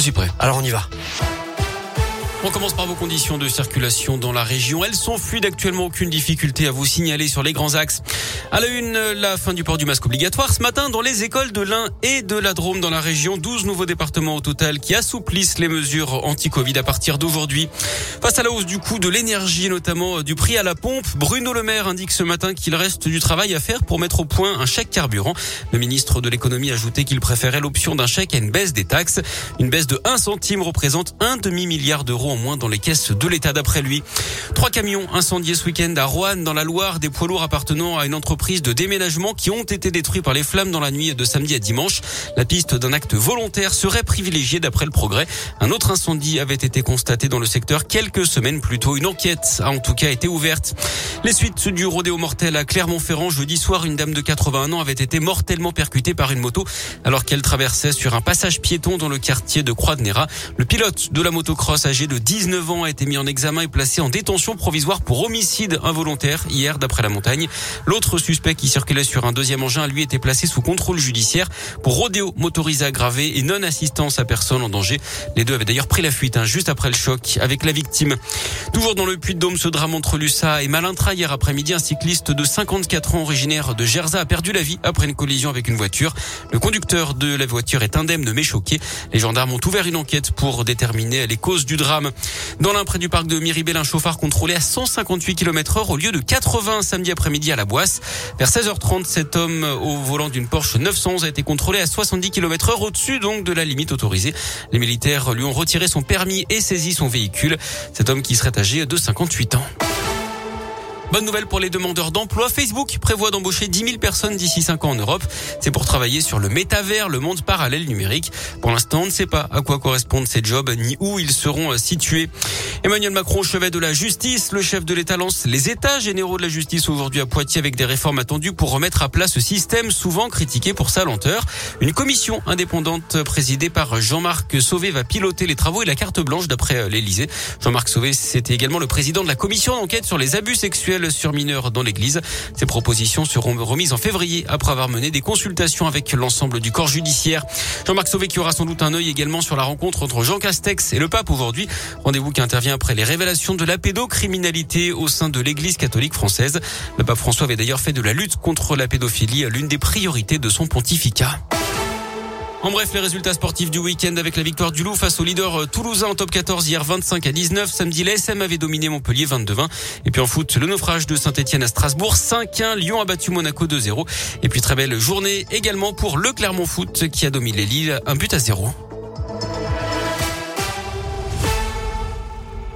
Suis prêt. Alors on y va. On commence par vos conditions de circulation dans la région. Elles sont fluides actuellement, aucune difficulté à vous signaler sur les grands axes. À la une, la fin du port du masque obligatoire ce matin dans les écoles de l'Ain et de la Drôme dans la région. 12 nouveaux départements au total qui assouplissent les mesures anti-Covid à partir d'aujourd'hui. Face à la hausse du coût de l'énergie, notamment du prix à la pompe, Bruno Le Maire indique ce matin qu'il reste du travail à faire pour mettre au point un chèque carburant. Le ministre de l'économie a ajouté qu'il préférait l'option d'un chèque à une baisse des taxes. Une baisse de 1 centime représente un demi-milliard d'euros en moins dans les caisses de l'État d'après lui. Trois camions incendiés ce week-end à Roanne dans la Loire, des poids lourds appartenant à une entreprise de déménagement qui ont été détruits par les flammes dans la nuit de samedi à dimanche. La piste d'un acte volontaire serait privilégiée d'après le progrès. Un autre incendie avait été constaté dans le secteur quelques semaines plus tôt. Une enquête a en tout cas été ouverte. Les suites du rodéo mortel à Clermont-Ferrand jeudi soir, une dame de 81 ans avait été mortellement percutée par une moto alors qu'elle traversait sur un passage piéton dans le quartier de Croix-de-Néra. Le pilote de la motocross âgé de 19 ans a été mis en examen et placé en détention provisoire pour homicide involontaire hier d'après la montagne. L'autre suspect qui circulait sur un deuxième engin a lui été placé sous contrôle judiciaire pour rodéo motorisé aggravé et non-assistance à personne en danger. Les deux avaient d'ailleurs pris la fuite hein, juste après le choc avec la victime. Toujours dans le Puy-de-Dôme, ce drame entre Lussa et Malintra hier après-midi, un cycliste de 54 ans originaire de Gerza a perdu la vie après une collision avec une voiture. Le conducteur de la voiture est indemne mais choqué. Les gendarmes ont ouvert une enquête pour déterminer les causes du drame. Dans l'un près du parc de Miribel, un chauffard contrôlé à 158 km heure au lieu de 80 samedi après-midi à la Boisse. Vers 16h30, cet homme au volant d'une Porsche 911 a été contrôlé à 70 km heure au-dessus donc de la limite autorisée. Les militaires lui ont retiré son permis et saisi son véhicule. Cet homme qui serait âgé de 58 ans. Bonne nouvelle pour les demandeurs d'emploi. Facebook prévoit d'embaucher 10 000 personnes d'ici 5 ans en Europe. C'est pour travailler sur le métavers, le monde parallèle numérique. Pour l'instant, on ne sait pas à quoi correspondent ces jobs ni où ils seront euh, situés. Emmanuel Macron, chevet de la justice, le chef de l'État lance les états généraux de la justice aujourd'hui à Poitiers avec des réformes attendues pour remettre à plat ce système souvent critiqué pour sa lenteur. Une commission indépendante présidée par Jean-Marc Sauvé va piloter les travaux et la carte blanche d'après euh, l'Élysée. Jean-Marc Sauvé, c'était également le président de la commission d'enquête sur les abus sexuels sur mineurs dans l'église. Ces propositions seront remises en février après avoir mené des consultations avec l'ensemble du corps judiciaire. Jean-Marc Sauvé qui aura sans doute un œil également sur la rencontre entre Jean Castex et le pape aujourd'hui. Rendez-vous qui intervient après les révélations de la pédocriminalité au sein de l'église catholique française. Le pape François avait d'ailleurs fait de la lutte contre la pédophilie l'une des priorités de son pontificat. En bref, les résultats sportifs du week-end avec la victoire du Loup face au leader euh, toulousain en top 14 hier 25 à 19. Samedi, l'ASM avait dominé Montpellier 22-20. Et puis en foot, le naufrage de Saint-Etienne à Strasbourg 5-1. Lyon a battu Monaco 2-0. Et puis très belle journée également pour le Clermont Foot qui a dominé Lille un but à zéro.